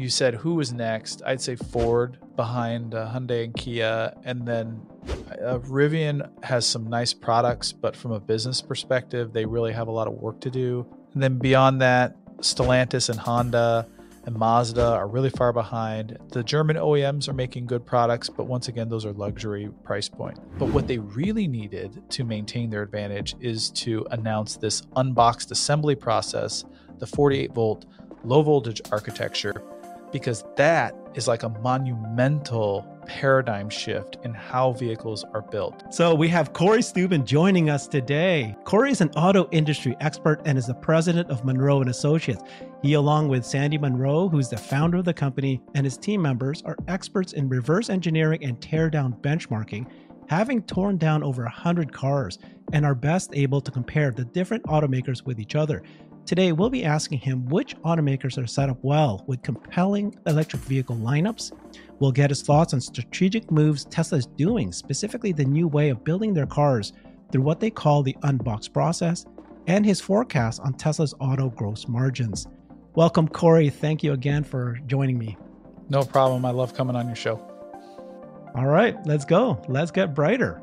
you said who was next, I'd say Ford behind uh, Hyundai and Kia, and then uh, Rivian has some nice products, but from a business perspective, they really have a lot of work to do. And then beyond that, Stellantis and Honda and Mazda are really far behind. The German OEMs are making good products, but once again, those are luxury price point. But what they really needed to maintain their advantage is to announce this unboxed assembly process, the 48 volt low voltage architecture, because that is like a monumental paradigm shift in how vehicles are built. So we have Cory Steuben joining us today. Cory is an auto industry expert and is the president of Munro and Associates. He, along with Sandy Munro, who's the founder of the company, and his team members are experts in reverse engineering and teardown benchmarking, having torn down over 100 cars and are best able to compare the different automakers with each other. Today, we'll be asking him which automakers are set up well with compelling electric vehicle lineups. We'll get his thoughts on strategic moves Tesla is doing, specifically the new way of building their cars through what they call the unbox process, and his forecast on Tesla's auto gross margins. Welcome, Cory. Thank you again for joining me. No problem. I love coming on your show. All right, let's go. Let's get brighter.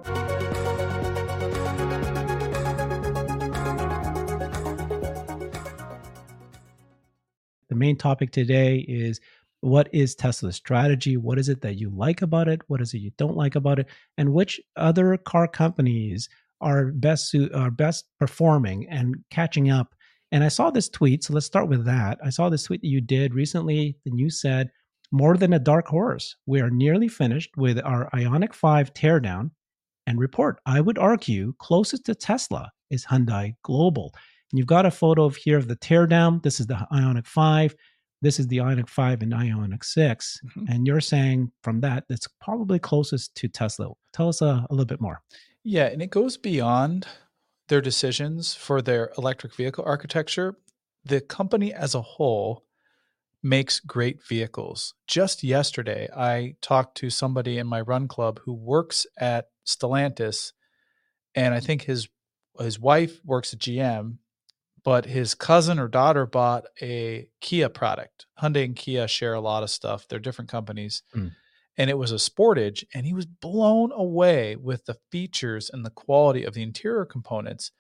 Main topic today is what is Tesla's strategy? What is it that you like about it? What is it you don't like about it? And which other car companies are best are best performing and catching up? And I saw this tweet, so let's start with that. I saw this tweet that you did recently, and you said, "More than a dark horse, we are nearly finished with our Ioniq 5 teardown." And report, I would argue, closest to Tesla is Hyundai Global. And you've got a photo of here of the teardown. This is the Ioniq 5. This is the Ioniq 5 and Ioniq 6. Mm-hmm. And you're saying from that, that's probably closest to Tesla. Tell us a, a little bit more. Yeah, and it goes beyond their decisions for their electric vehicle architecture. The company as a whole makes great vehicles. Just yesterday, I talked to somebody in my run club who works at Stellantis, and I think his his wife works at GM, but his cousin or daughter bought a Kia product. Hyundai and Kia share a lot of stuff. They're different companies. Mm. And it was a Sportage, and he was blown away with the features and the quality of the interior components.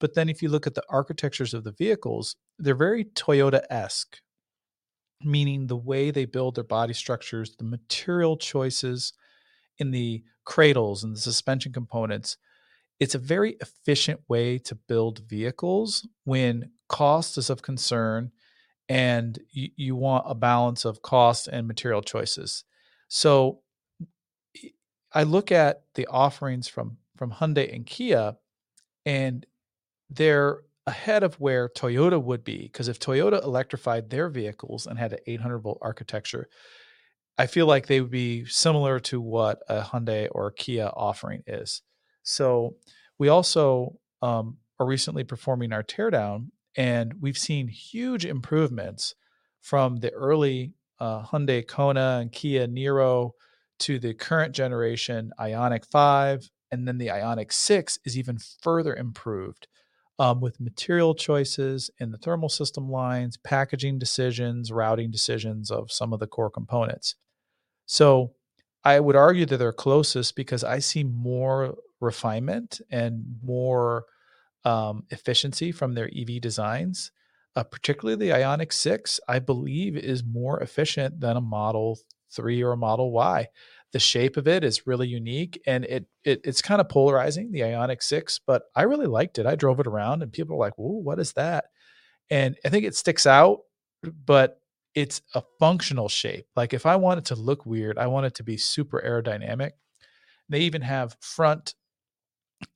But then, if you look at the architectures of the vehicles, they're very Toyota esque, meaning the way they build their body structures, the material choices in the cradles and the suspension components it's a very efficient way to build vehicles when cost is of concern and you, you want a balance of cost and material choices. So I look at the offerings from from Hyundai and Kia and they're ahead of where Toyota would be because if Toyota electrified their vehicles and had an 800 volt architecture, I feel like they would be similar to what a Hyundai or a Kia offering is. So we also um, are recently performing our teardown, and we've seen huge improvements from the early uh, Hyundai Kona and Kia Niro to the current generation Ioniq 5, and then the Ioniq 6 is even further improved um, with material choices in the thermal system lines, packaging decisions, routing decisions of some of the core components. So I would argue that they're closest because I see more refinement and more um, efficiency from their EV designs. Uh, particularly the Ioniq 6, I believe, is more efficient than a Model 3 or a Model Y. The shape of it is really unique and it, it it's kind of polarizing, the Ioniq 6, but I really liked it. I drove it around and people are like, Whoa, what is that? And I think it sticks out, but it's a functional shape. Like if I want it to look weird, I want it to be super aerodynamic. They even have front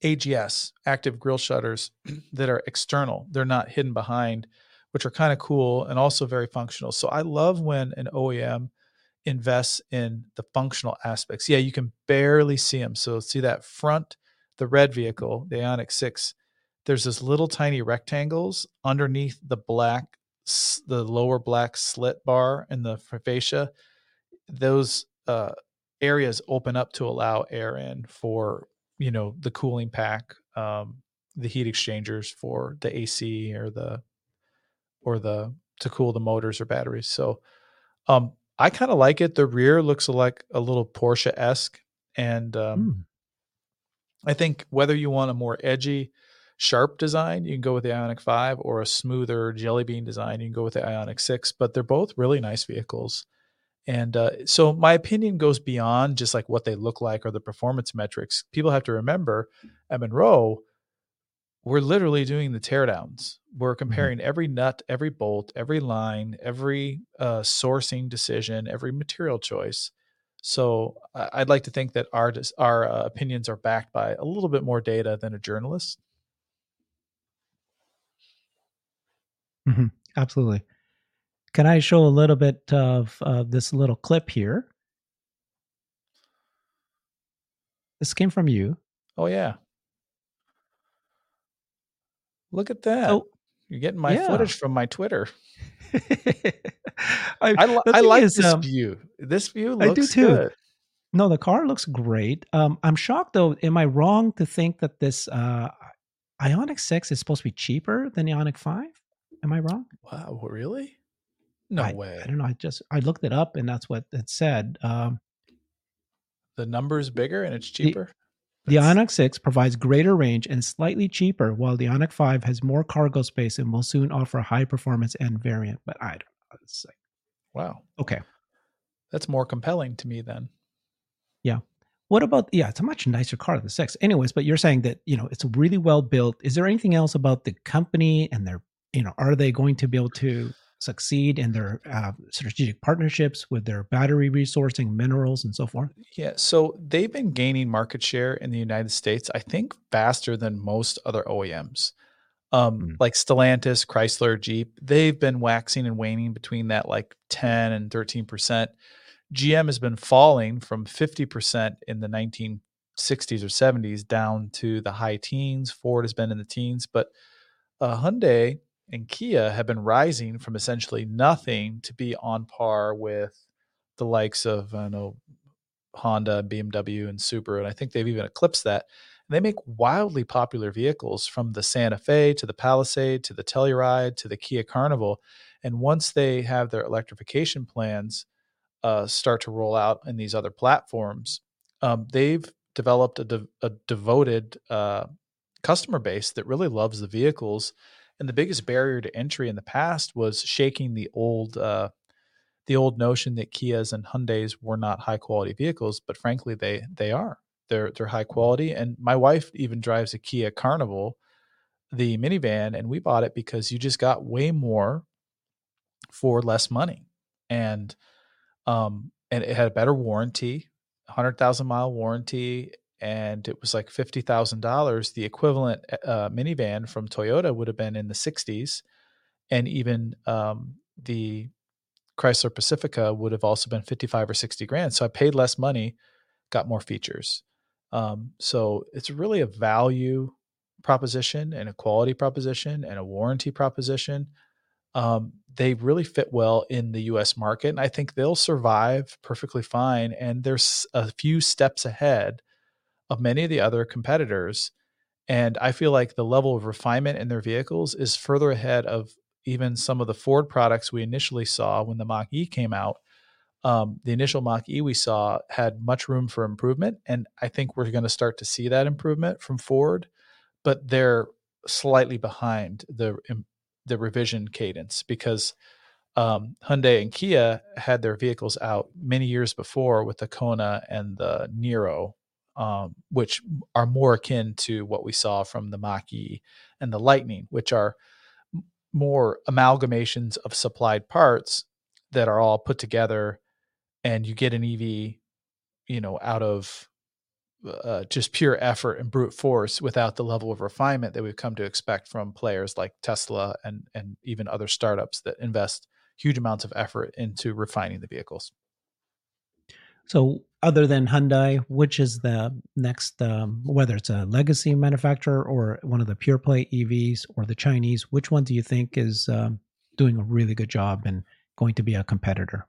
AGS, active grille shutters that are external. They're not hidden behind, which are kind of cool and also very functional. So I love when an OEM invests in the functional aspects. Yeah, you can barely see them. So see that front, the red vehicle, the Ioniq 6, there's this little tiny rectangles underneath the black the lower black slit bar in the fascia, those uh, areas open up to allow air in for you know the cooling pack, um, the heat exchangers for the AC or the or the to cool the motors or batteries. So Um, I kind of like it. The rear looks like a little Porsche esque, and um, Mm. I think whether you want a more edgy, sharp design, you can go with the Ioniq 5, or a smoother jelly bean design, you can go with the Ioniq 6. But they're both really nice vehicles. And uh, so my opinion goes beyond just like what they look like or the performance metrics. People have to remember at Munro, we're literally doing the teardowns. We're comparing every nut, every bolt, every line, every uh, sourcing decision, every material choice. So I'd like to think that our our uh, opinions are backed by a little bit more data than a journalist. Absolutely. Can I show a little bit of uh, this little clip here? This came from you. Oh yeah, look at that! So, You're getting my yeah. footage from my Twitter. I, I, li- I like is, this um, view. This view I looks do too. good. No, the car looks great. Um, I'm shocked though. Am I wrong to think that this uh, Ioniq 6 is supposed to be cheaper than the Ioniq 5? Am I wrong? Wow, really? No I, way. I don't know. I just I looked it up and that's what it said. Um, The number's bigger and it's cheaper. the That's- Ioniq 6 provides greater range and slightly cheaper, while the Ioniq 5 has more cargo space and will soon offer a high performance end variant. But I don't know. It's like, Wow, okay. that's more compelling to me then. Yeah. What about yeah, it's a much nicer car than the six. Anyways, but you're saying that, you know, it's really well built. Is there anything else about the company and their, you know, are they going to be able to succeed in their uh, strategic partnerships with their battery resourcing, minerals, and so forth? Yeah, so they've been gaining market share in the United States, I think, faster than most other OEMs. Um, Mm. Like Stellantis, Chrysler, Jeep, they've been waxing and waning between that like 10 and 13%. GM has been falling from 50% in the 1960s or 70s down to the high teens. Ford has been in the teens, but uh, Hyundai and Kia have been rising from essentially nothing to be on par with the likes of I know Honda, BMW, and Subaru, and I think they've even eclipsed that. And they make wildly popular vehicles from the Santa Fe to the Palisade to the Telluride to the Kia Carnival. And once they have their electrification plans uh, start to roll out in these other platforms, um, they've developed a, de- a devoted uh, customer base that really loves the vehicles. And the biggest barrier to entry in the past was shaking the old uh, the old notion that Kias and Hyundai's were not high quality vehicles, but frankly they they are. They're they're high quality. And my wife even drives a Kia Carnival, the minivan, and we bought it because you just got way more for less money. And um and it had a better warranty, hundred thousand mile warranty, and it was like fifty thousand dollars. The equivalent uh, minivan from Toyota would have been in the sixties, and even um, the Chrysler Pacifica would have also been 55 or 60 grand. So I paid less money, got more features. Um, so it's really a value proposition and a quality proposition and a warranty proposition. Um, they really fit well in the US market. And I think they'll survive perfectly fine. And there's a few steps ahead of many of the other competitors. And I feel like the level of refinement in their vehicles is further ahead of even some of the Ford products we initially saw when the Mach E came out. Um, the initial Mach E we saw had much room for improvement, and I think we're going to start to see that improvement from Ford, but they're slightly behind the the revision cadence because um, Hyundai and Kia had their vehicles out many years before with the Kona and the Niro, um, which are more akin to what we saw from the Mach E and the Lightning, which are more amalgamations of supplied parts that are all put together and you get an EV, you know, out of uh, just pure effort and brute force without the level of refinement that we've come to expect from players like Tesla and and even other startups that invest huge amounts of effort into refining the vehicles. So, other than Hyundai, which is the next, um, whether it's a legacy manufacturer or one of the pure play EVs or the Chinese, which one do you think is um, doing a really good job and going to be a competitor?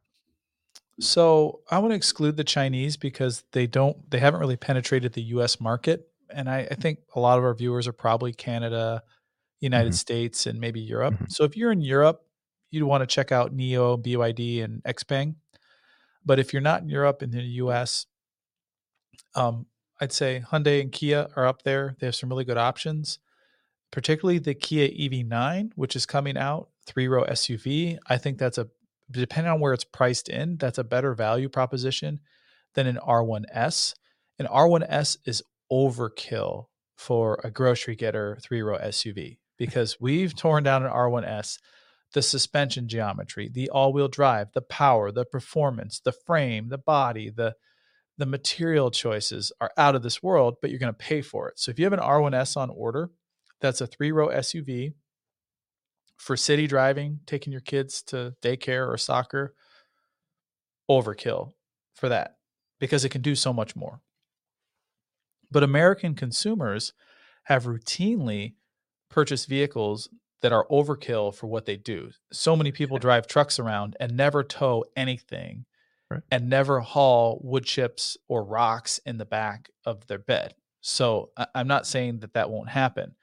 So I want to exclude the Chinese because they don't, they haven't really penetrated the U.S. market, and I, I think a lot of our viewers are probably Canada, United Mhm. States, and maybe Europe. Mhm. So if you're in Europe, you'd want to check out NIO, BYD, and XPeng. But if you're not in Europe in the US, um, I'd say Hyundai and Kia are up there. They have some really good options, particularly the Kia EV9, which is coming out, three row SUV. I think that's a, depending on where it's priced in, that's a better value proposition than an R1S. An R1S is overkill for a grocery getter three row SUV because we've torn down an R1S the suspension geometry, the all-wheel drive, the power, the performance, the frame, the body, the the material choices are out of this world, but you're going to pay for it. So if you have an R1S on order, that's a three-row SUV for city driving, taking your kids to daycare or soccer, overkill for that because it can do so much more. But American consumers have routinely purchased vehicles that are overkill for what they do. So many people drive trucks around and never tow anything right. and never haul wood chips or rocks in the back of their bed. So I'm not saying that that won't happen,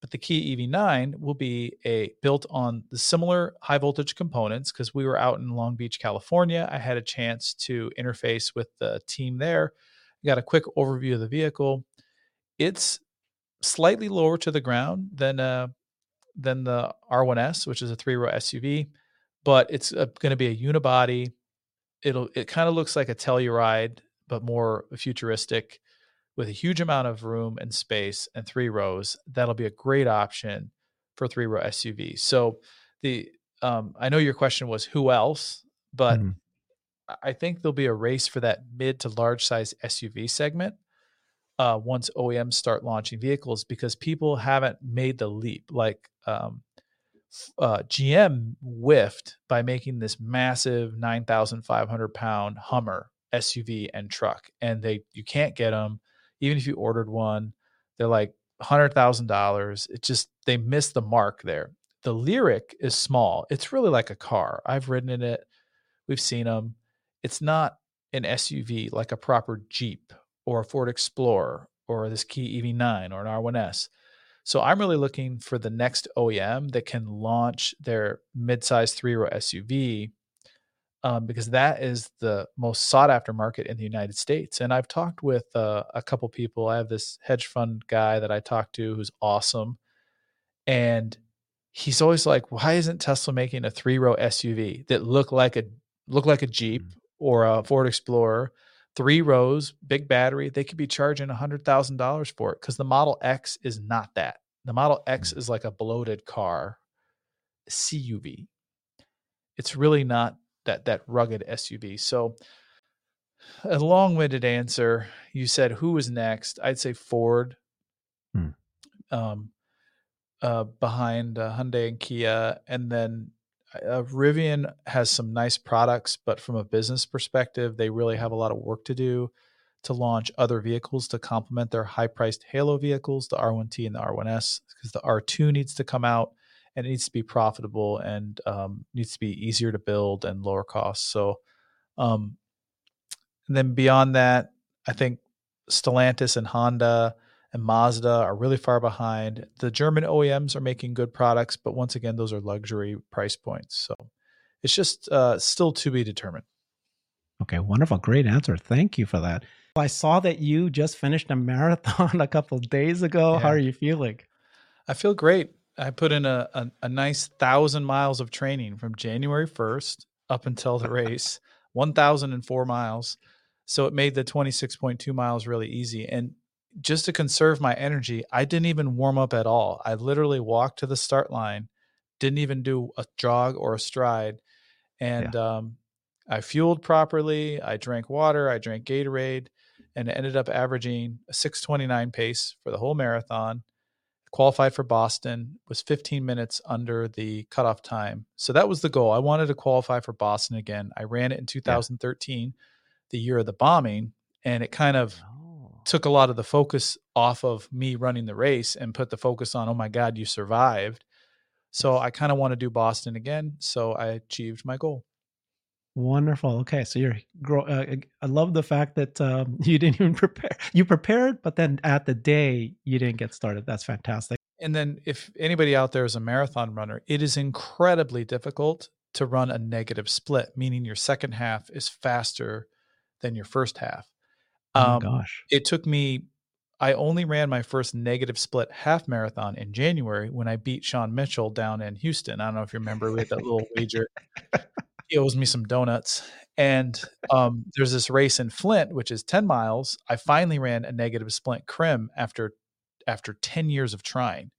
but the Kia EV9 will be a built on the similar high voltage components because we were out in Long Beach, California. I had a chance to interface with the team there. I got a quick overview of the vehicle. It's slightly lower to the ground than a than the R1S, which is a three row SUV, but it's going to be a unibody. It'll it kind of looks like a Telluride, but more futuristic, with a huge amount of room and space and three rows. That'll be a great option for three row SUV. So the um, I know your question was who else, but mm-hmm. I think there'll be a race for that mid to large size SUV segment uh, once OEMs start launching vehicles because people haven't made the leap. Like um, uh, GM whiffed by making this massive 9,500 pound Hummer SUV and truck, and they you can't get them even if you ordered one. They're like hundred thousand dollars. It just they missed the mark there. The Lyriq is small. It's really like a car. I've ridden in it. We've seen them. It's not an SUV like a proper Jeep or a Ford Explorer or this Kia EV9 or an R1S. So I'm really looking for the next OEM that can launch their midsize three row SUV um, because that is the most sought after market in the United States. And I've talked with uh, a couple people. I have this hedge fund guy that I talk to who's awesome. And he's always like, why isn't Tesla making a three row SUV that look like a look like a Jeep mm-hmm. or a Ford Explorer three rows, big battery, they could be charging $100,000 for it because the Model X is not that. The Model X mm. is like a bloated car, CUV. It's really not that that rugged SUV. So a long-winded answer. You said who was next? I'd say Ford. Hmm. Um, uh, behind uh, Hyundai and Kia, and then uh, Rivian has some nice products, but from a business perspective, they really have a lot of work to do to launch other vehicles to complement their high priced Halo vehicles, the R1T and the R1S, because the R2 needs to come out and it needs to be profitable and um, needs to be easier to build and lower costs. So, um, and then beyond that, I think Stellantis and Honda and Mazda are really far behind. The German OEMs are making good products, but once again, those are luxury price points. So it's just uh, still to be determined. Okay, wonderful. Great answer. Thank you for that. I saw that you just finished a marathon a couple days ago. Yeah. How are you feeling? I feel great. I put in a, a, a nice thousand miles of training from January 1st up until the race, 1,004 miles. So it made the 26.2 miles really easy. And just to conserve my energy, I didn't even warm up at all. I literally walked to the start line, didn't even do a jog or a stride. And yeah. um, I fueled properly. I drank water. I drank Gatorade and ended up averaging a 629 pace for the whole marathon. Qualified for Boston, was 15 minutes under the cutoff time. So that was the goal. I wanted to qualify for Boston again. I ran it in 2013, yeah. the year of the bombing, and it kind of took a lot of the focus off of me running the race and put the focus on, oh my God, you survived. So I kind of want to do Boston again. So I achieved my goal. Wonderful. Okay, so you're. Uh, I love the fact that um, you didn't even prepare. You prepared, but then at the day you didn't get started. That's fantastic. and then if anybody out there is a marathon runner, it is incredibly difficult to run a negative split, meaning your second half is faster than your first half. Oh um, gosh. It took me, I only ran my first negative split half marathon in January when I beat Sean Mitchell down in Houston. I don't know if you remember, we had that little wager. He owes me some donuts. And um, there's this race in Flint, which is 10 miles. I finally ran a negative split Crim after after 10 years of trying.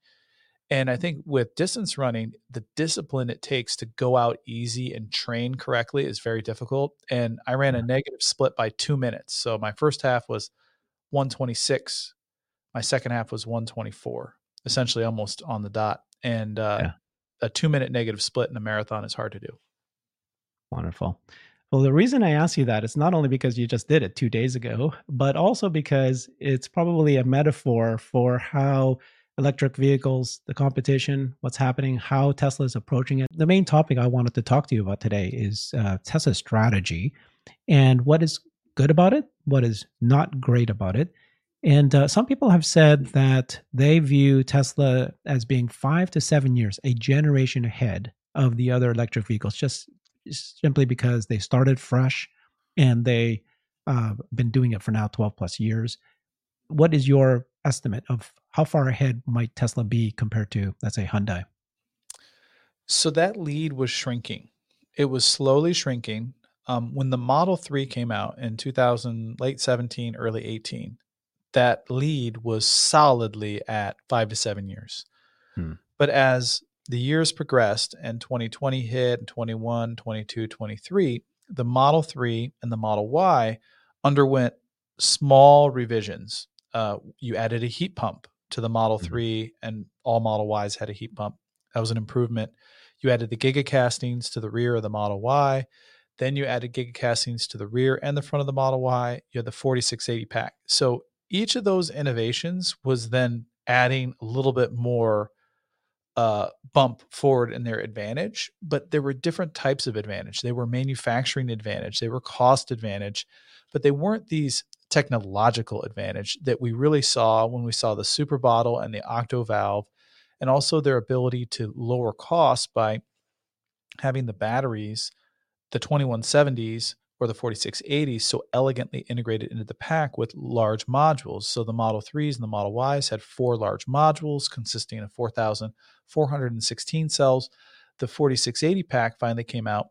And I think with distance running, the discipline it takes to go out easy and train correctly is very difficult. And I ran a negative split by two minutes. So my first half was 126, my second half was 124, essentially almost on the dot. And uh, yeah. a two minute negative split in a marathon is hard to do. Wonderful. Well, the reason I ask you that is not only because you just did it two days ago, but also because it's probably a metaphor for how electric vehicles, the competition, what's happening, how Tesla is approaching it. The main topic I wanted to talk to you about today is uh, Tesla's strategy and what is good about it, what is not great about it. And uh, some people have said that they view Tesla as being five to seven years, a generation ahead of the other electric vehicles, just simply because they started fresh and they uh, been doing it for now 12 plus years. What is your estimate of how far ahead might Tesla be compared to, let's say, Hyundai? So that lead was shrinking. It was slowly shrinking. Um, when the Model 3 came out in 2000, late 17, early 18, that lead was solidly at five to seven years. Hmm. But as the years progressed and 2020 hit, and 21, 22, 23, the Model 3 and the Model Y underwent small revisions. Uh, you added a heat pump to the Model mm-hmm. 3, and all Model Ys had a heat pump. That was an improvement. You added the Giga castings to the rear of the Model Y. Then you added Giga castings to the rear and the front of the Model Y. You had the 4680 pack. So each of those innovations was then adding a little bit more uh, bump forward in their advantage, but there were different types of advantage. They were manufacturing advantage, they were cost advantage, but they weren't these technological advantage that we really saw when we saw the super bottle and the octo valve, and also their ability to lower costs by having the batteries, the 2170s or the 4680s, so elegantly integrated into the pack with large modules. So the Model 3s and the Model Ys had four large modules consisting of 4,416 cells. The 4680 pack finally came out,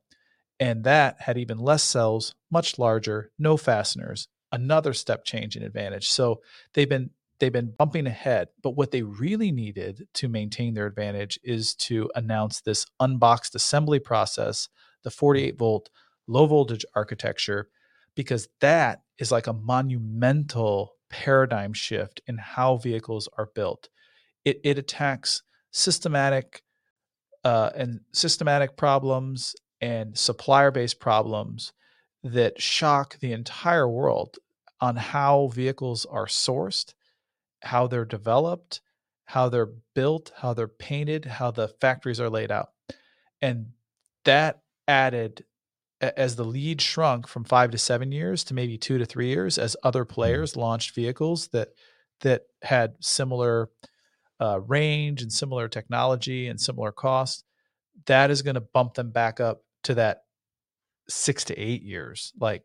and that had even less cells, much larger, no fasteners, another step change in advantage. So they've been they've been bumping ahead, but what they really needed to maintain their advantage is to announce this unboxed assembly process, the 48 volt low voltage architecture because that is like a monumental paradigm shift in how vehicles are built. It, it attacks systematic uh, and systematic problems and supplier based problems that shock the entire world on how vehicles are sourced, how they're developed, how they're built, how they're painted, how the factories are laid out. And that added as the lead shrunk from five to seven years to maybe two to three years as other mm-hmm. players launched vehicles that that had similar uh, range and similar technology and similar cost that is going to bump them back up to that six to eight years like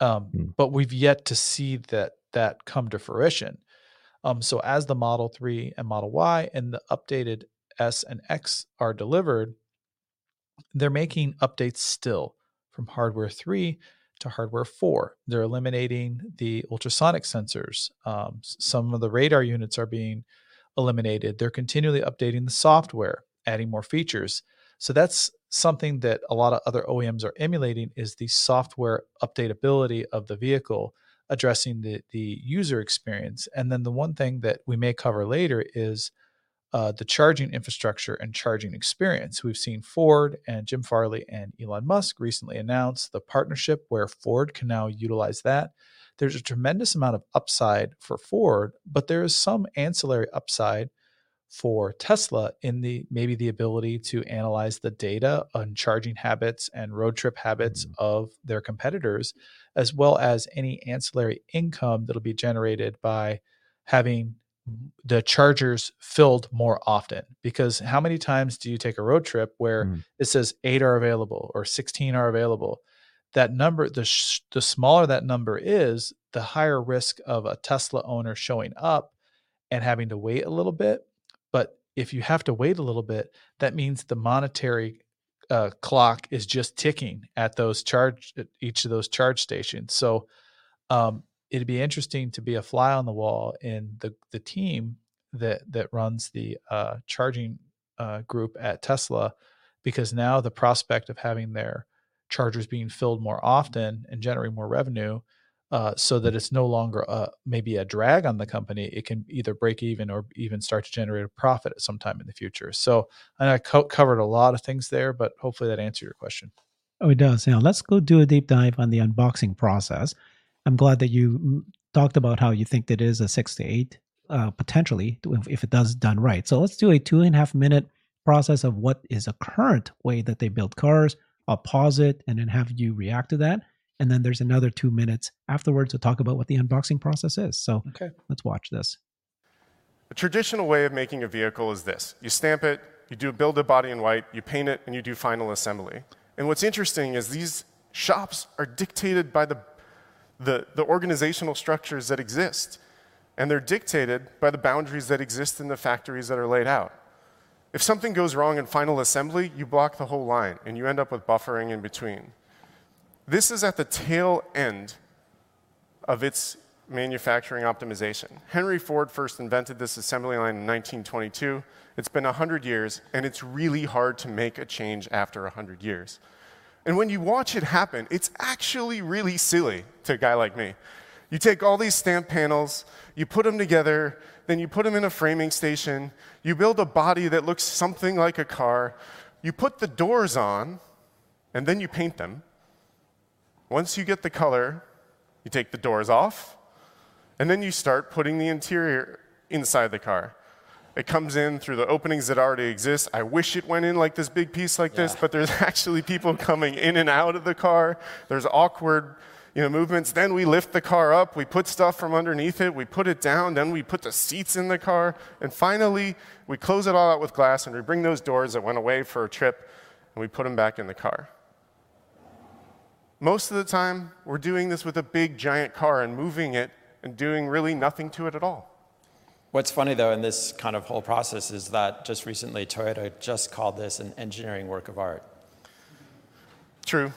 um, mm. but we've yet to see that that come to fruition um, so as the model 3 and model y and the updated s and x are delivered they're making updates still from hardware 3 to hardware 4. They're eliminating the ultrasonic sensors. Um, some of the radar units are being eliminated. They're continually updating the software, adding more features. So that's something that a lot of other OEMs are emulating is the software updatability of the vehicle addressing the the user experience. And then the one thing that we may cover later is uh, the charging infrastructure and charging experience. We've seen Ford and Jim Farley and Elon Musk recently announce the partnership where Ford can now utilize that. There's a tremendous amount of upside for Ford, but there is some ancillary upside for Tesla in the maybe the ability to analyze the data on charging habits and road trip habits mm-hmm. of their competitors, as well as any ancillary income that'll be generated by having the chargers filled more often because how many times do you take a road trip where mm. it says 8 are available or 16 are available that number the sh- the smaller that number is the higher risk of a Tesla owner showing up and having to wait a little bit if you have to wait a little bit that means the monetary uh, clock is just ticking at those charge at each of those charge stations. So um, it'd be interesting to be a fly on the wall in the the team that that runs the uh, charging uh, group at Tesla, because now the prospect of having their chargers being filled more often and generating more revenue, uh, so that it's no longer a, maybe a drag on the company, it can either break even or even start to generate a profit at some time in the future. So I co- covered a lot of things there, but hopefully that answered your question. Oh, it does. Now let's go do a deep dive on the unboxing process. I'm glad that you talked about how you think that it is a six to eight uh, potentially if it does done right. So let's do a two and a half minute process of what is a current way that they build cars. I'll pause it and then have you react to that. And then there's another two minutes afterwards to talk about what the unboxing process is. So okay. let's watch this. A traditional way of making a vehicle is this you stamp it, you do build a body in white, you paint it, and you do final assembly. And what's interesting is these shops are dictated by the the, the organizational structures that exist. And they're dictated by the boundaries that exist in the factories that are laid out. If something goes wrong in final assembly, you block the whole line and you end up with buffering in between. This is at the tail end of its manufacturing optimization. Henry Ford first invented this assembly line in 1922. It's been 100 years, and it's really hard to make a change after 100 years. And when you watch it happen, it's actually really silly to a guy like me. You take all these stamp panels, you put them together, then you put them in a framing station, you build a body that looks something like a car, you put the doors on, and then you paint them. Once you get the color, you take the doors off, and then you start putting the interior inside the car. It comes in through the openings that already exist. I wish it went in like this big piece like yeah. this, but there's actually people coming in and out of the car. There's awkward you know, movements. Then we lift the car up, we put stuff from underneath it, we put it down, then we put the seats in the car, and finally we close it all out with glass and we bring those doors that went away for a trip and we put them back in the car. Most of the time, we're doing this with a big giant car and moving it and doing really nothing to it at all. What's funny though in this kind of whole process is that just recently Toyota just called this an engineering work of art. True.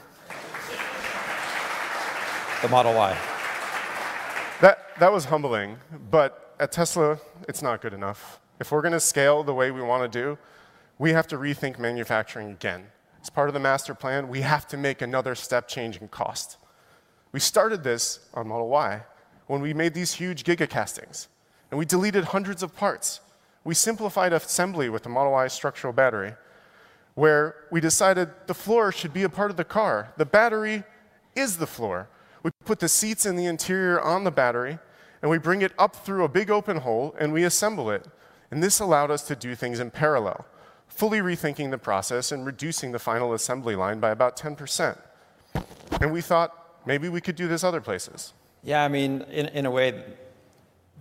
The Model Y. That, that was humbling, but at Tesla, it's not good enough. If we're going to scale the way we want to do, we have to rethink manufacturing again. As part of the master plan, we have to make another step change in cost. We started this on Model Y when we made these huge gigacastings and we deleted hundreds of parts. We simplified assembly with the Model Y structural battery, where we decided the floor should be a part of the car. The battery is the floor. We put the seats in the interior on the battery, and we bring it up through a big open hole, and we assemble it. And this allowed us to do things in parallel, fully rethinking the process and reducing the final assembly line by about 10%. And we thought maybe we could do this other places. Yeah, I mean, in, in a way,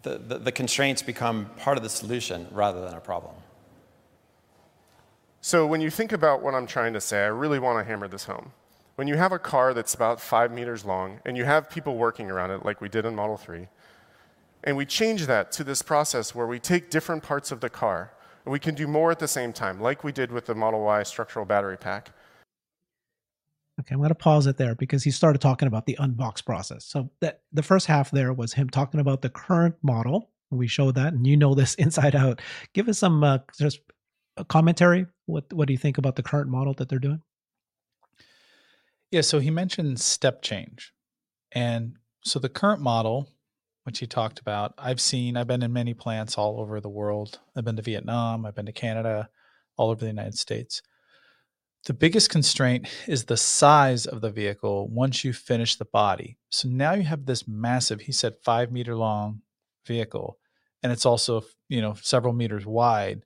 the, the, the constraints become part of the solution rather than a problem. So when you think about what I'm trying to say, I really want to hammer this home. When you have a car that's about five meters long and you have people working around it, like we did in Model 3, and we change that to this process where we take different parts of the car and we can do more at the same time, like we did with the Model Y structural battery pack, Okay, I'm going to pause it there because he started talking about the unbox process. So that the first half there was him talking about the current model. We showed that, and you know this inside out. Give us some uh, just a commentary. What what do you think about the current model that they're doing? Yeah, so he mentioned step change, and so the current model, which he talked about, I've seen. I've been in many plants all over the world. I've been to Vietnam. I've been to Canada, all over the United States the biggest constraint is the size of the vehicle once you finish the body. So now you have this massive, he said, five meter long vehicle, and it's also, you know, several meters wide.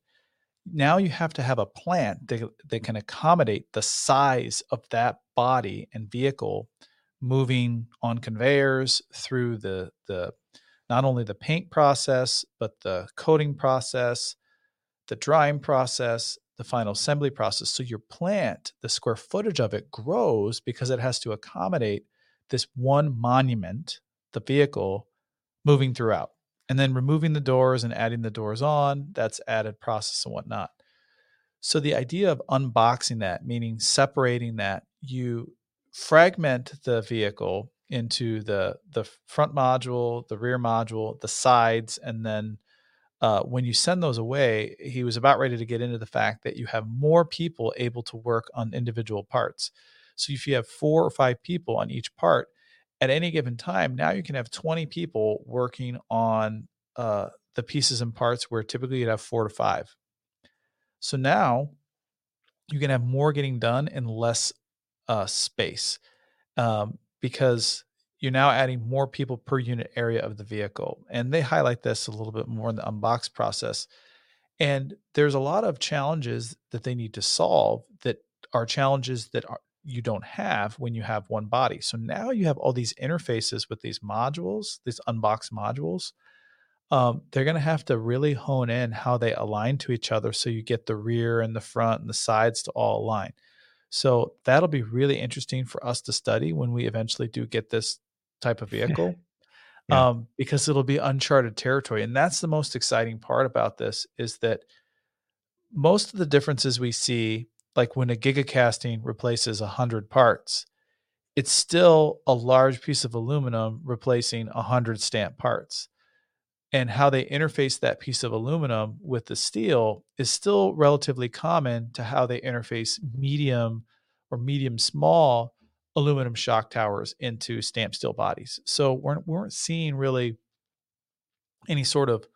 Now you have to have a plant that, that can accommodate the size of that body and vehicle moving on conveyors through the, the not only the paint process, but the coating process, the drying process, the final assembly process. So your plant, the square footage of it grows because it has to accommodate this one monument, the vehicle, moving throughout. And then removing the doors and adding the doors on, that's added process and whatnot. So the idea of unboxing that, meaning separating that, you fragment the vehicle into the the front module, the rear module, the sides, and then uh, when you send those away, he was about ready to get into the fact that you have more people able to work on individual parts. So if you have four or five people on each part at any given time, now you can have 20 people working on uh, the pieces and parts where typically you'd have four to five. So now you can have more getting done in less uh, space um, because you're now adding more people per unit area of the vehicle. And they highlight this a little bit more in the unbox process. And there's a lot of challenges that they need to solve that are challenges that are, you don't have when you have one body. So now you have all these interfaces with these modules, these unboxed modules. Um, they're going to have to really hone in how they align to each other so you get the rear and the front and the sides to all align. So that'll be really interesting for us to study when we eventually do get this type of vehicle. yeah. um, because it'll be uncharted territory. And that's the most exciting part about this is that most of the differences we see, like when a gigacasting replaces 100 parts, it's still a large piece of aluminum replacing 100 stamp parts. And how they interface that piece of aluminum with the steel is still relatively common to how they interface mm-hmm. medium or medium small aluminum shock towers into stamped steel bodies. So we're, we weren't seeing really any sort of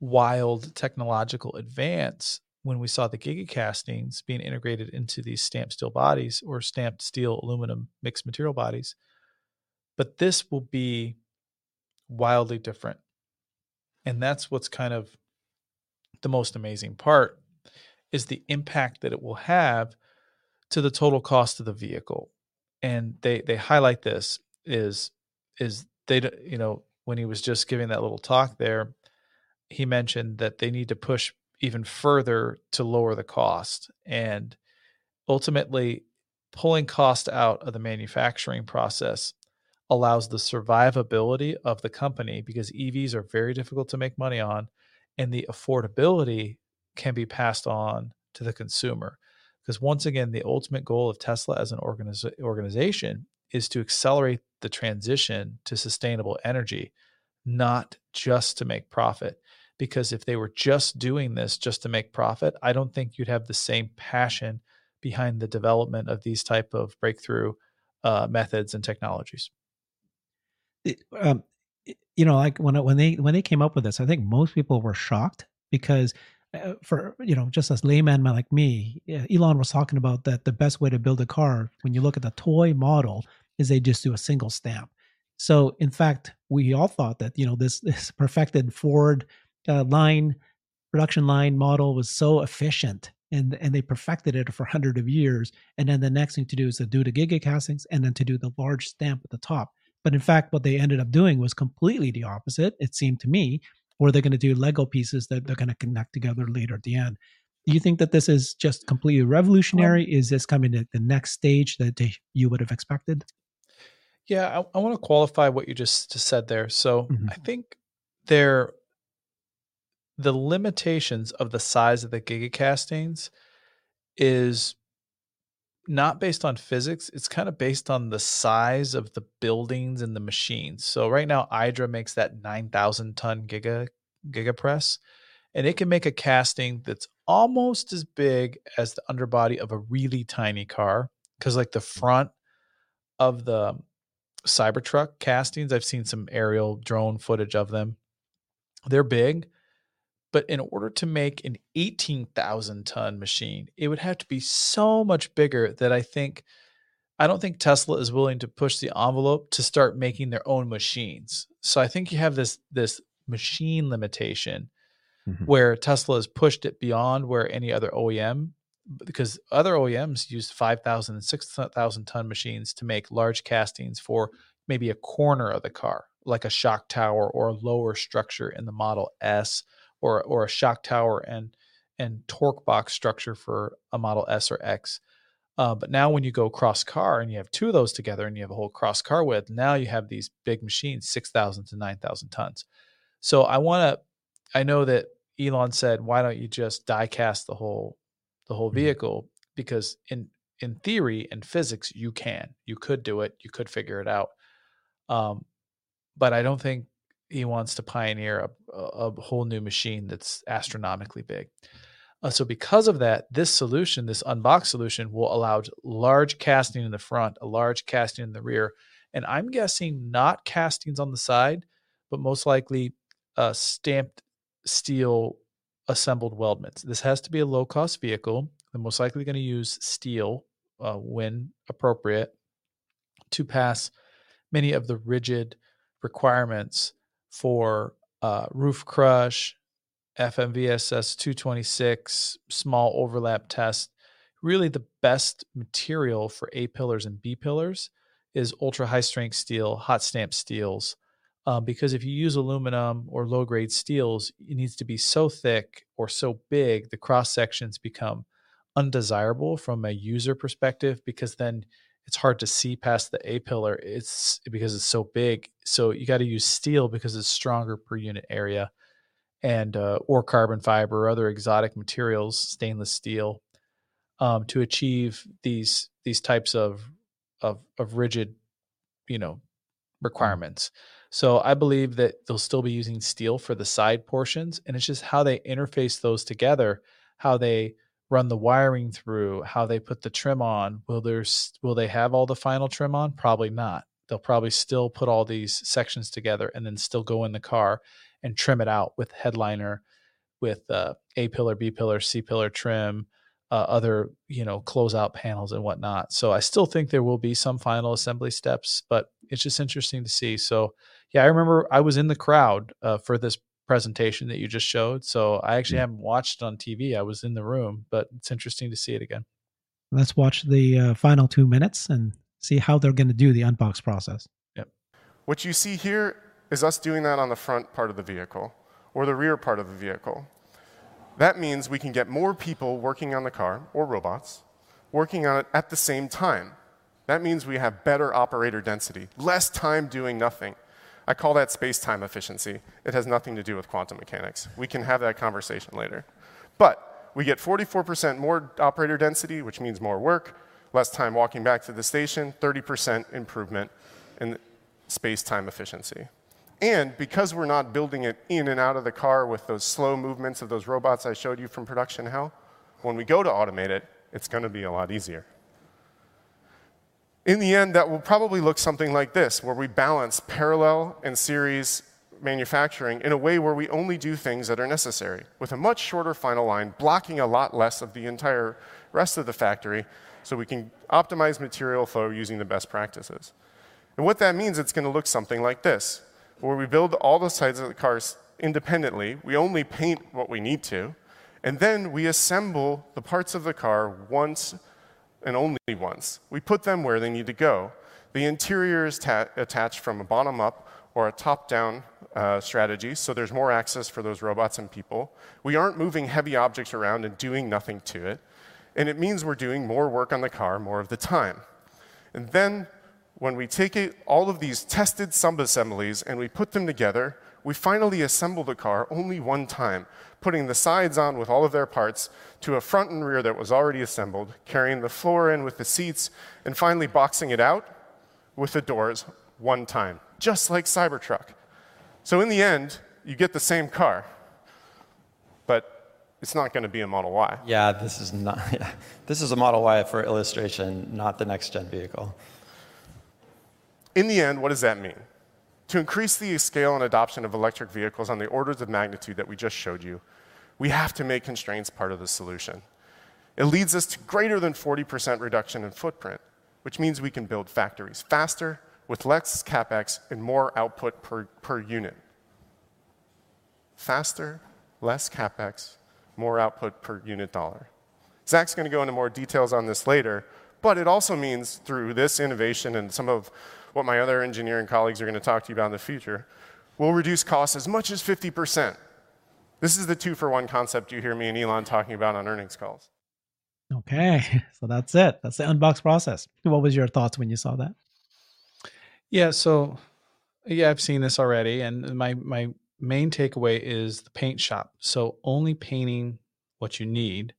wild technological advance when we saw the gigacastings being integrated into these stamped steel bodies or stamped steel aluminum mixed material bodies. But this will be wildly different. And that's what's kind of the most amazing part is the impact that it will have to the total cost of the vehicle. And they they highlight this is is they you know when he was just giving that little talk there he mentioned that they need to push even further to lower the cost. And ultimately pulling cost out of the manufacturing process allows the survivability of the company because EVs are very difficult to make money on and the affordability can be passed on to the consumer because once again, the ultimate goal of Tesla as an organiz- organization is to accelerate the transition to sustainable energy, not just to make profit. Because if they were just doing this just to make profit, I don't think you'd have the same passion behind the development of these type of breakthrough uh, methods and technologies. Um, you know, like when when they when they came up with this, I think most people were shocked because uh, for you know just as layman like me elon was talking about that the best way to build a car when you look at the toy model is they just do a single stamp. So in fact we all thought that you know this this perfected ford uh, line production line model was so efficient and and they perfected it for hundreds of years and then the next thing to do is to do the giga castings and then to do the large stamp at the top but in fact what they ended up doing was completely the opposite it seemed to me or they're going to do Lego pieces that they're going to connect together later at the end. Do you think that this is just completely revolutionary? Um, is this coming to the next stage that they, you would have expected? Yeah, I, I, want to qualify what you just, just said there. So mm-hmm. I think there the limitations of the size of the gigacastings is not based on physics. It's kind of based on the size of the buildings and the machines. So right now, IDRA makes that 9,000 ton giga giga press, and it can make a casting that's almost as big as the underbody of a really tiny car. Because like the mm. front of the Cybertruck castings, I've seen some aerial drone footage of them. They're big, but in order to make an 18,000 ton machine, it would have to be so much bigger that I think I don't think Tesla is willing to push the envelope to start making their own machines. So I think you have this this machine limitation mm-hmm. where Tesla has pushed it beyond where any other OEM because other OEMs use 5,000 and 6,000 ton machines to make large castings for maybe a corner of the car like a shock tower or a lower structure in the Model S or or a shock tower and and torque box structure for a Model S or X. Uh, but now when you go cross car and you have two of those together and you have a whole cross car width, now you have these big machines, 6,000 to 9,000 tons. So I want to, I know that Elon said, why don't you just die cast the whole, the whole mm-hmm. vehicle? Because in, in theory and physics, you can, you could do it, you could figure it out. Um, but I don't think he wants to pioneer a, a whole new machine that's astronomically big. Uh, so because of that, this solution, this unbox solution, will allow large casting in the front, a large casting in the rear, and I'm guessing not castings on the side, but most likely uh, stamped steel assembled weldments. This has to be a low cost vehicle. They're most likely going to use steel uh, when appropriate to pass many of the rigid requirements for uh, roof crush, FMVSS 226 small overlap test. Really, the best material for A pillars and B pillars is ultra high strength steel, hot stamp steels. Um, because if you use aluminum or low grade steels, it needs to be so thick or so big, the cross sections become undesirable from a user perspective because then it's hard to see past the A pillar. It's because it's so big. So you got to use steel because it's stronger per unit area and uh, or carbon fiber or other exotic materials, stainless steel, um, to achieve these these types of of of rigid, you know, requirements. So I believe that they'll still be using steel for the side portions, and it's just how they interface those together, how they run the wiring through, how they put the trim on. Will there will they have all the final trim on? Probably not. They'll probably still put all these sections together and then still go in the car and trim it out with headliner, with uh, A pillar, B pillar, C pillar trim, uh, other you know closeout panels and whatnot. So I still think there will be some final assembly steps, but it's just interesting to see. So yeah, I remember I was in the crowd uh, for this presentation that you just showed. So I actually haven't watched it on TV. I was in the room, but it's interesting to see it again. Let's watch the uh, final two minutes and see how they're going to do the unbox process. Yep. What you see here is us doing that on the front part of the vehicle or the rear part of the vehicle. That means we can get more people working on the car, or robots, working on it at the same time. That means we have better operator density, less time doing nothing. I call that space-time efficiency. It has nothing to do with quantum mechanics. We can have that conversation later. But we get 44% more operator density, which means more work, less time walking back to the station, 30% improvement in space-time efficiency. And because we're not building it in and out of the car with those slow movements of those robots I showed you from production hell, when we go to automate it, it's going to be a lot easier. In the end, that will probably look something like this, where we balance parallel and series manufacturing in a way where we only do things that are necessary, with a much shorter final line, blocking a lot less of the entire rest of the factory, so we can optimize material flow using the best practices. And what that means, it's going to look something like this where we build all the sides of the cars independently. We only paint what we need to. And then we assemble the parts of the car once and only once. We put them where they need to go. The interior is attached from a bottom up or a top down uh, strategy, so there's more access for those robots and people. We aren't moving heavy objects around and doing nothing to it. And it means we're doing more work on the car more of the time. And then when we take it, all of these tested sub-assemblies and we put them together, we finally assemble the car only one time, putting the sides on with all of their parts to a front and rear that was already assembled, carrying the floor in with the seats, and finally boxing it out with the doors one time, just like Cybertruck. So in the end, you get the same car, but it's not going to be a Model Y. Yeah, this is not. Yeah. This is a Model Y for illustration, not the next gen vehicle. In the end, what does that mean? To increase the scale and adoption of electric vehicles on the orders of magnitude that we just showed you, we have to make constraints part of the solution. It leads us to greater than 40% reduction in footprint, which means we can build factories faster with less capex and more output per, per unit. Faster, less capex, more output per unit dollar. Zach's going to go into more details on this later, but it also means through this innovation and some of what my other engineering colleagues are going to talk to you about in the future, will reduce costs as much as 50%. This is the two for one concept you hear me and Elon talking about on earnings calls. Okay, so that's it. That's the unbox process. What was your thoughts when you saw that? Yeah, so yeah, I've seen this already, and my my main takeaway is the paint shop. So only painting what you need,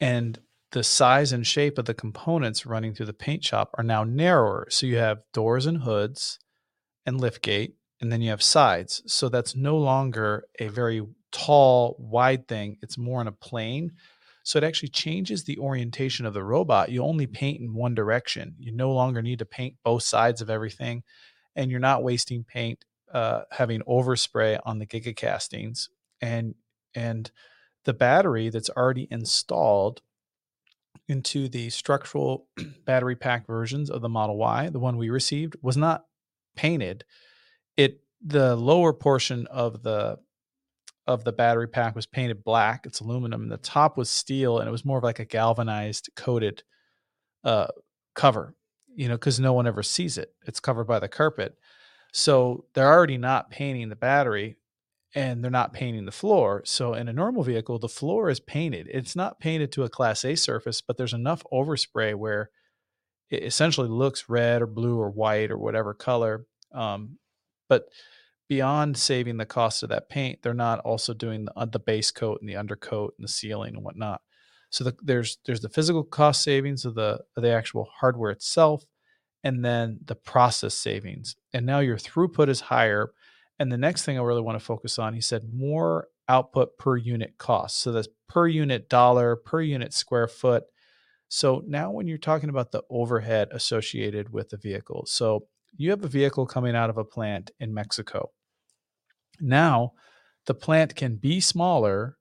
and the size and shape of the components running through the paint shop are now narrower. So you have doors and hoods, and lift gate, and then you have sides. So that's no longer a very tall, wide thing. It's more on a plane. So it actually changes the orientation of the robot. You only paint in one direction. You no longer need to paint both sides of everything, and you're not wasting paint uh, having overspray on the giga castings. And and the battery that's already installed into the structural battery pack versions of the Model Y, the one we received, was not painted. It the lower portion of the of the battery pack was painted black. It's aluminum. And the top was steel, and it was more of like a galvanized coated uh, cover. You know, because no one ever sees it. It's covered by the carpet. So they're already not painting the battery, and they're not painting the floor. So in a normal vehicle, the floor is painted. It's not painted to a Class A surface, but there's enough overspray where it essentially looks red or blue or white or whatever color. Um, but beyond saving the cost of that paint, they're not also doing the, uh, the base coat and the undercoat and the sealing and whatnot. So the, there's there's the physical cost savings of the of the actual hardware itself, and then the process savings. And now your throughput is higher. And the next thing I really want to focus on, he said, more output per unit cost. So that's per unit dollar, per unit square foot. So now when you're talking about the overhead associated with the vehicle, so you have a vehicle coming out of a plant in Mexico. Now, the plant can be smaller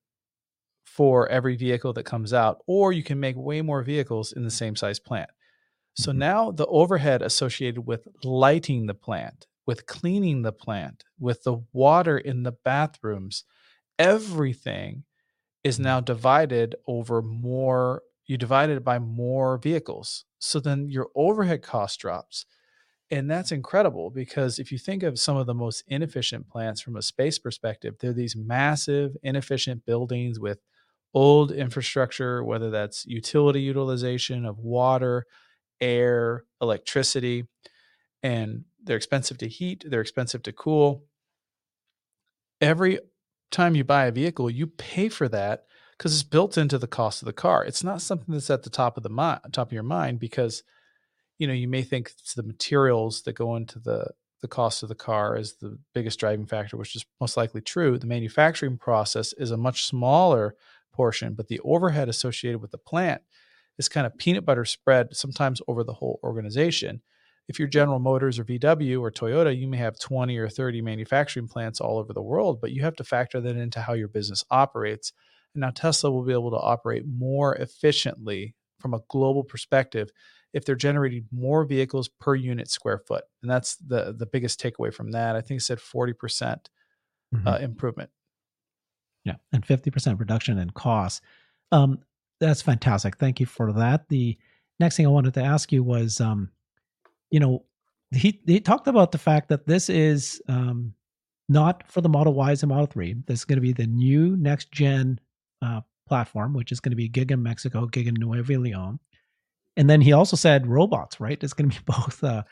for every vehicle that comes out, or you can make way more vehicles in the same size plant. So mm-hmm. now the overhead associated with lighting the plant, with cleaning the plant, with the water in the bathrooms, everything is now mm-hmm. divided over more, you divide it by more vehicles. So then your overhead cost drops. And that's incredible because if you think of some of the most inefficient plants from a space perspective, they're these massive, inefficient buildings with old infrastructure, whether that's utility utilization of water, air, electricity, and they're expensive to heat, they're expensive to cool. Every time you buy a vehicle, you pay for that because it's built into the cost of the car. It's not something that's at the top of the mi- top of your mind because you know you may think it's the materials that go into the the cost of the car is the biggest driving factor which is most likely true the manufacturing process is a much smaller portion but the overhead associated with the plant is kind of peanut butter spread sometimes over the whole organization if you're General Motors or VW or Toyota, you may have 20 or 30 manufacturing plants all over the world, but you have to factor that into how your business operates. And now Tesla will be able to operate more efficiently from a global perspective if they're generating more vehicles per unit square foot. And that's the the biggest takeaway from that. I think it said 40% mm-hmm. uh, improvement. Yeah, and 50% reduction in costs. Um, that's fantastic. Thank you for that. The next thing I wanted to ask you was, um, you know, he he talked about the fact that this is um, not for the Model Ys and Model Three. This is going to be the new next gen uh, platform, which is going to be Giga Mexico, Giga Nuevo Leon. And then he also said robots, right? It's going to be both uh,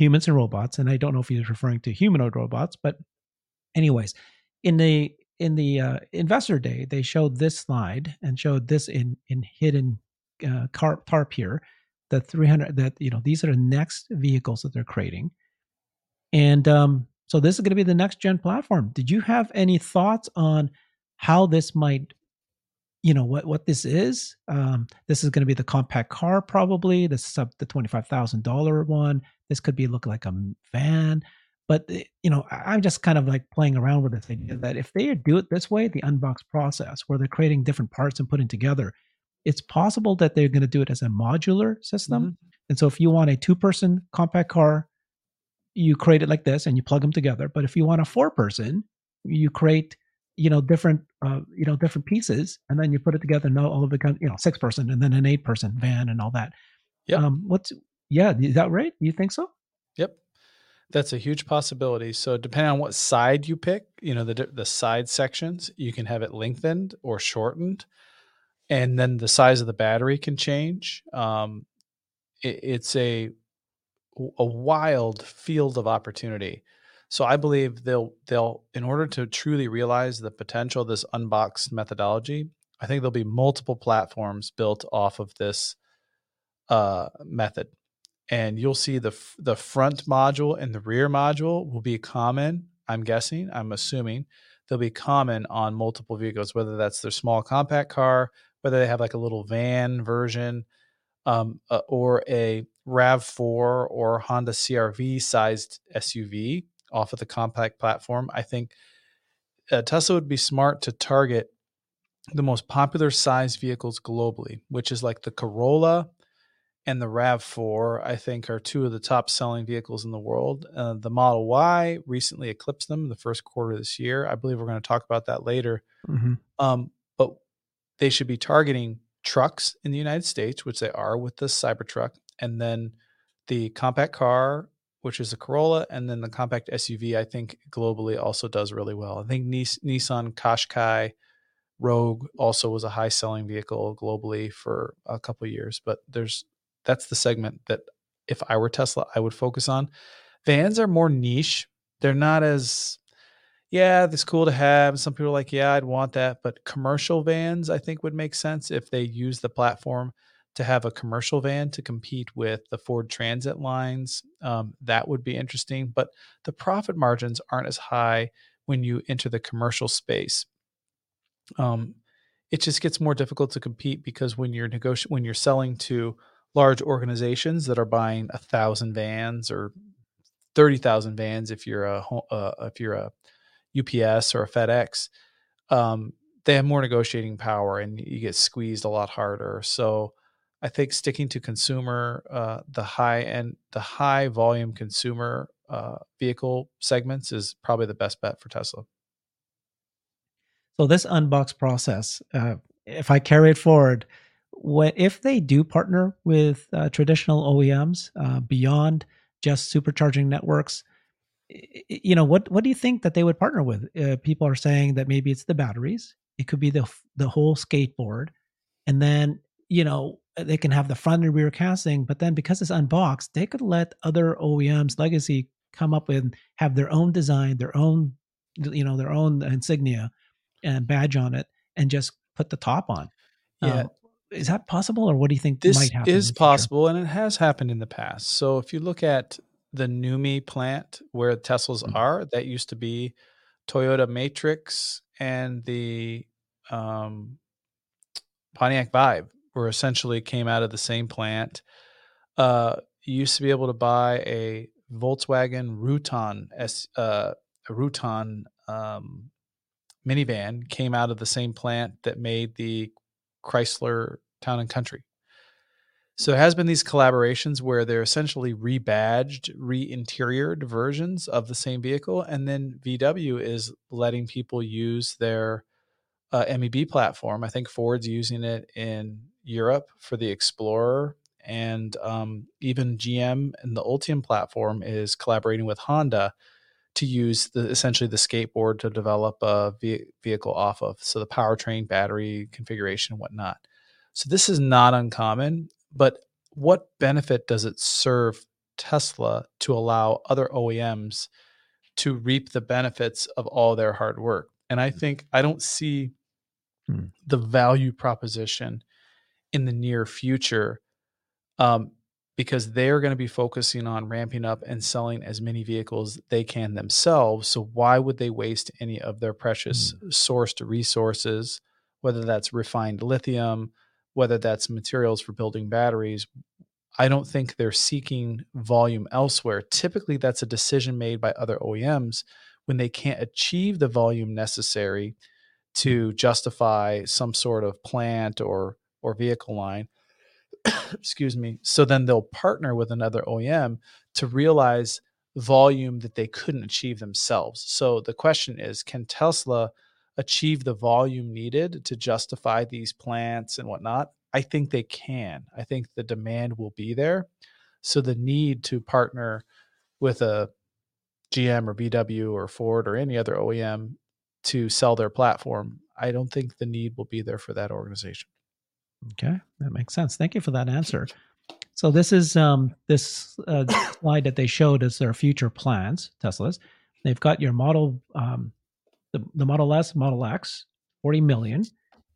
humans and robots. And I don't know if he's referring to humanoid robots, but anyways, in the in the uh, investor day, they showed this slide and showed this in in hidden uh, tarp here, the 300 that you know these are the next vehicles that they're creating, and um, so this is going to be the next gen platform. Did you have any thoughts on how this might you know what what this is. Um, this is going to be the compact car, probably. This is up the twenty five thousand dollar one. This could be look like a van, but eh, you know I'm just kind of like playing around with this idea that if they do it this way, the unbox process where they're creating different parts and putting together, it's possible that they're going to do it as a modular system. Mm-hmm. And so if you want a two person compact car, you create it like this and you plug them together. But if you want a four person, you create you know different uh, you know different pieces and then you put it together and all of it you know six person and then an eight person van and all that yeah um what's yeah is that right you think so yep That's a huge possibility. So depending on what side you pick, you know the the side sections, you can have it lengthened or shortened, and then the size of the battery can change. Um, it, it's a a wild field of opportunity. So I believe they'll they'll in order to truly realize the potential of this unboxed methodology, I think there'll be multiple platforms built off of this uh, method and you'll see the the front module and the rear module will be common. I'm guessing, I'm assuming they'll be common on multiple vehicles, whether that's their small compact car, whether they have like a little van version, um, uh, or a Rav4 or Honda CRV sized SUV off of the compact platform. I think uh, Tesla would be smart to target the most popular size vehicles globally, which is like the Corolla and the RAV4, I think, are two of the top selling vehicles in the world. Uh, the Model Y recently eclipsed them in the first quarter of this year. I believe we're going to talk about that later. Mm-hmm. Um, they should be targeting trucks in the United States, which they are with the Cybertruck, and then the compact car, which is a Corolla, and then the compact SUV, I think globally also does really well. I think Nissan Qashqai Rogue also was a high selling vehicle globally for a couple years, but there's that's the segment that if I were Tesla, I would focus on. Vans are more niche. They're not as yeah, it's cool to have. Some people are like, yeah, I'd want that. But commercial vans, I think, would make sense if they use the platform to have a commercial van to compete with the Ford Transit lines. Um, that would be interesting. But the profit margins aren't as high when you enter the commercial space. Um, it just gets more difficult to compete because when you're negotiating, when you're selling to large organizations that are buying a thousand vans or thirty thousand vans if you're a uh, if you're a UPS or a FedEx, um, they have more negotiating power and you get squeezed a lot harder. So I think sticking to consumer, uh, the high end, the high volume consumer uh, vehicle segments is probably the best bet for Tesla. So this unbox process, uh, if I carry it forward, what if they do partner with uh, traditional OEMs uh, beyond just supercharging networks? You know, what what do you think that they would partner with? Uh, people are saying that maybe it's the batteries. It could be the the whole skateboard, and then you know they can have the front and rear casting. But then because it's unboxed, they could let other OEMs legacy come up with have their own design, their own you know their own insignia and badge on it, and just put the top on. Yeah. Um, is that possible, or what do you think this might happen? is possible, and it has happened in the past. So if you look at the NUMMI plant where Teslas mm-hmm. are, that used to be Toyota Matrix and the um, Pontiac Vibe, were essentially came out of the same plant. Uh, you used to be able to buy a Volkswagen Routan, S, uh, a Routan um, minivan, came out of the same plant that made the Chrysler Town and Country. So it has been these collaborations where they're essentially rebadged, re-interiored versions of the same vehicle, and then VW is letting people use their uh, MEB platform. I think Ford's using it in Europe for the Explorer, and um, even GM and the Ultium platform is collaborating with Honda to use the essentially the skateboard to develop a vehicle off of. So the powertrain, battery configuration, whatnot. So this is not uncommon, but what benefit does it serve Tesla to allow other OEMs to reap the benefits of all their hard work? And I think I don't see hmm. the value proposition in the near future um, because they're going to be focusing on ramping up and selling as many vehicles they can themselves. So why would they waste any of their precious hmm. sourced resources, whether that's refined lithium, whether that's materials for building batteries, I don't think they're seeking volume elsewhere. Typically, that's a decision made by other OEMs when they can't achieve the volume necessary to justify some sort of plant or or vehicle line. Excuse me. So then they'll partner with another OEM to realize volume that they couldn't achieve themselves. So the question is, can Tesla achieve the volume needed to justify these plants and whatnot, I think they can. I think the demand will be there. So the need to partner with a GM or VW or Ford or any other OEM to sell their platform, I don't think the need will be there for that organization. Okay, that makes sense. Thank you for that answer. So this is um, this uh, slide that they showed as their future plans. Tesla's. They've got your model, um, the the Model S, Model X, forty million.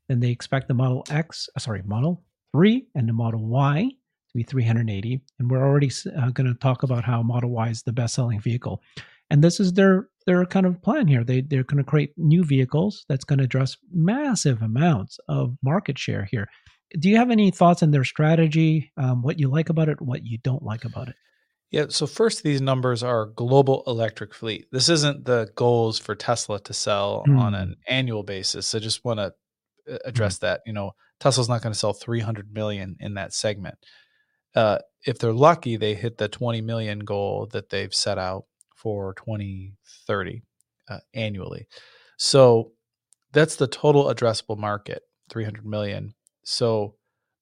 Then they expect the Model X, uh, sorry, Model Three, and the Model Y to be three hundred eighty. And we're already uh, going to talk about how Model Y is the best selling vehicle. And this is their their kind of plan here. They they're going to create new vehicles that's going to address massive amounts of market share here do you have any thoughts on their strategy? Um, what you like about it, what you don't like about it? Yeah. So first, these numbers are global electric fleet. This isn't the goals for Tesla to sell mm. on an annual basis. So just want to uh, address mm. that. You know, Tesla's not going to sell 300 million in that segment. Uh, if they're lucky, they hit the 20 million goal that they've set out for 2030 uh, annually. So that's the total addressable market, 300 million. So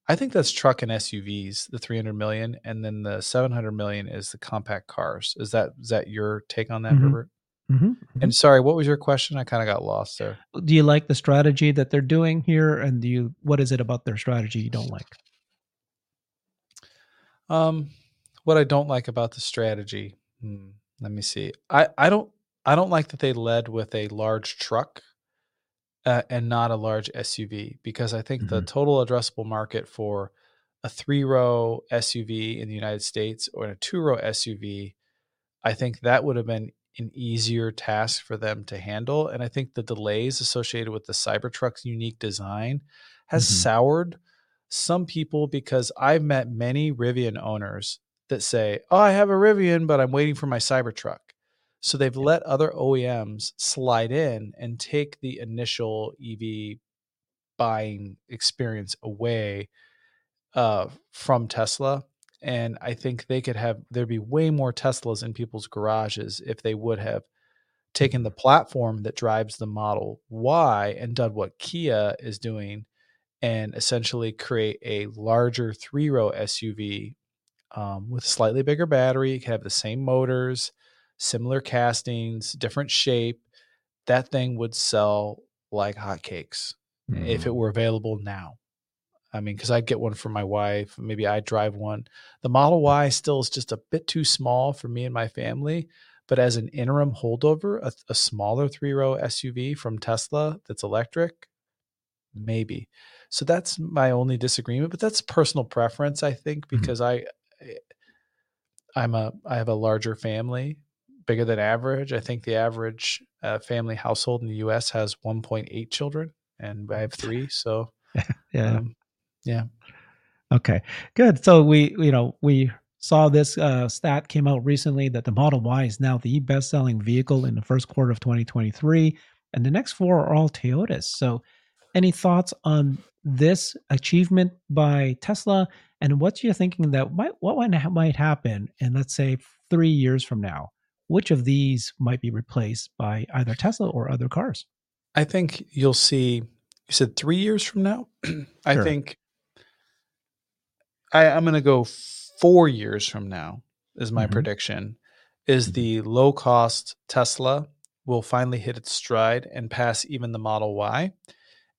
I think that's truck and SUVs, the 300 million, and then the 700 million is the compact cars. Is that is that your take on that, mm-hmm. Herbert? Mm-hmm. mm-hmm. And sorry, what was your question? I kind of got lost there. Do you like the strategy that they're doing here, and do you what is it about their strategy you don't like? Um, what I don't like about the strategy. Hmm, let me see. I I don't I don't like that they led with a large truck uh, and not a large SUV because I think mm-hmm. the total addressable market for a three row SUV in the United States or a two row SUV, I think that would have been an easier task for them to handle. And I think the delays associated with the Cybertruck's unique design has mm-hmm. soured some people because I've met many Rivian owners that say, Oh, I have a Rivian, but I'm waiting for my Cybertruck. So they've let other OEMs slide in and take the initial EV buying experience away uh, from Tesla. And I think they could have, there'd be way more Teslas in people's garages if they would have taken the platform that drives the Model Y and done what Kia is doing and essentially create a larger three row SUV um, with a slightly bigger battery, it can have the same motors, similar castings, different shape, that thing would sell like hotcakes mm. if it mm. were available now. I mean, because I'd get one for my wife. Maybe I'd drive one. The Model Y still is just a bit too small for me and my family. But as an interim holdover, a, a smaller three row SUV from Tesla that's electric, maybe. So that's my only disagreement. But that's personal preference, I think, mm-hmm. because mm-hmm. I, eh, I'm a I have a larger family bigger than average. I think the average uh, family household in the U.S. has 1.8 children, and I have three. So, yeah, um, yeah. Okay, good. So we, you know, we saw this uh, stat came out recently that the Model Y is now the best-selling vehicle in the first quarter of 2023, and the next four are all Toyotas. So, any thoughts on this achievement by Tesla, and what's your thinking that might what might happen in let's say three years from now? Which of these might be replaced by either Tesla or other cars? I think you'll see. You said three years from now. I sure. think I, I'm going to go four years from now. Is my mm-hmm. prediction. Is mm-hmm. the low cost Tesla will finally hit its stride and pass even the Model Y.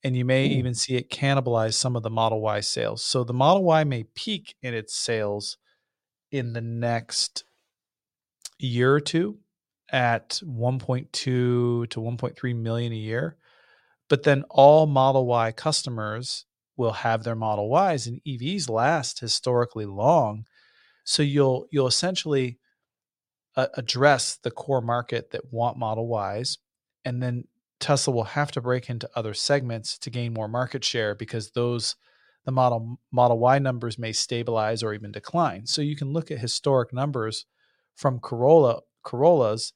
And you may Ooh. even see it cannibalize some of the Model Y sales. So the Model Y may peak in its sales in the next year or two at 1.2 to 1.3 million a year. But then all Model Y customers will have their Model Ys and EVs last historically long. So you'll you'll essentially uh, address the core market that want Model Ys and then Tesla will have to break into other segments to gain more market share because those the model Model Y numbers may stabilize or even decline. So you can look at historic numbers from Corolla Corollas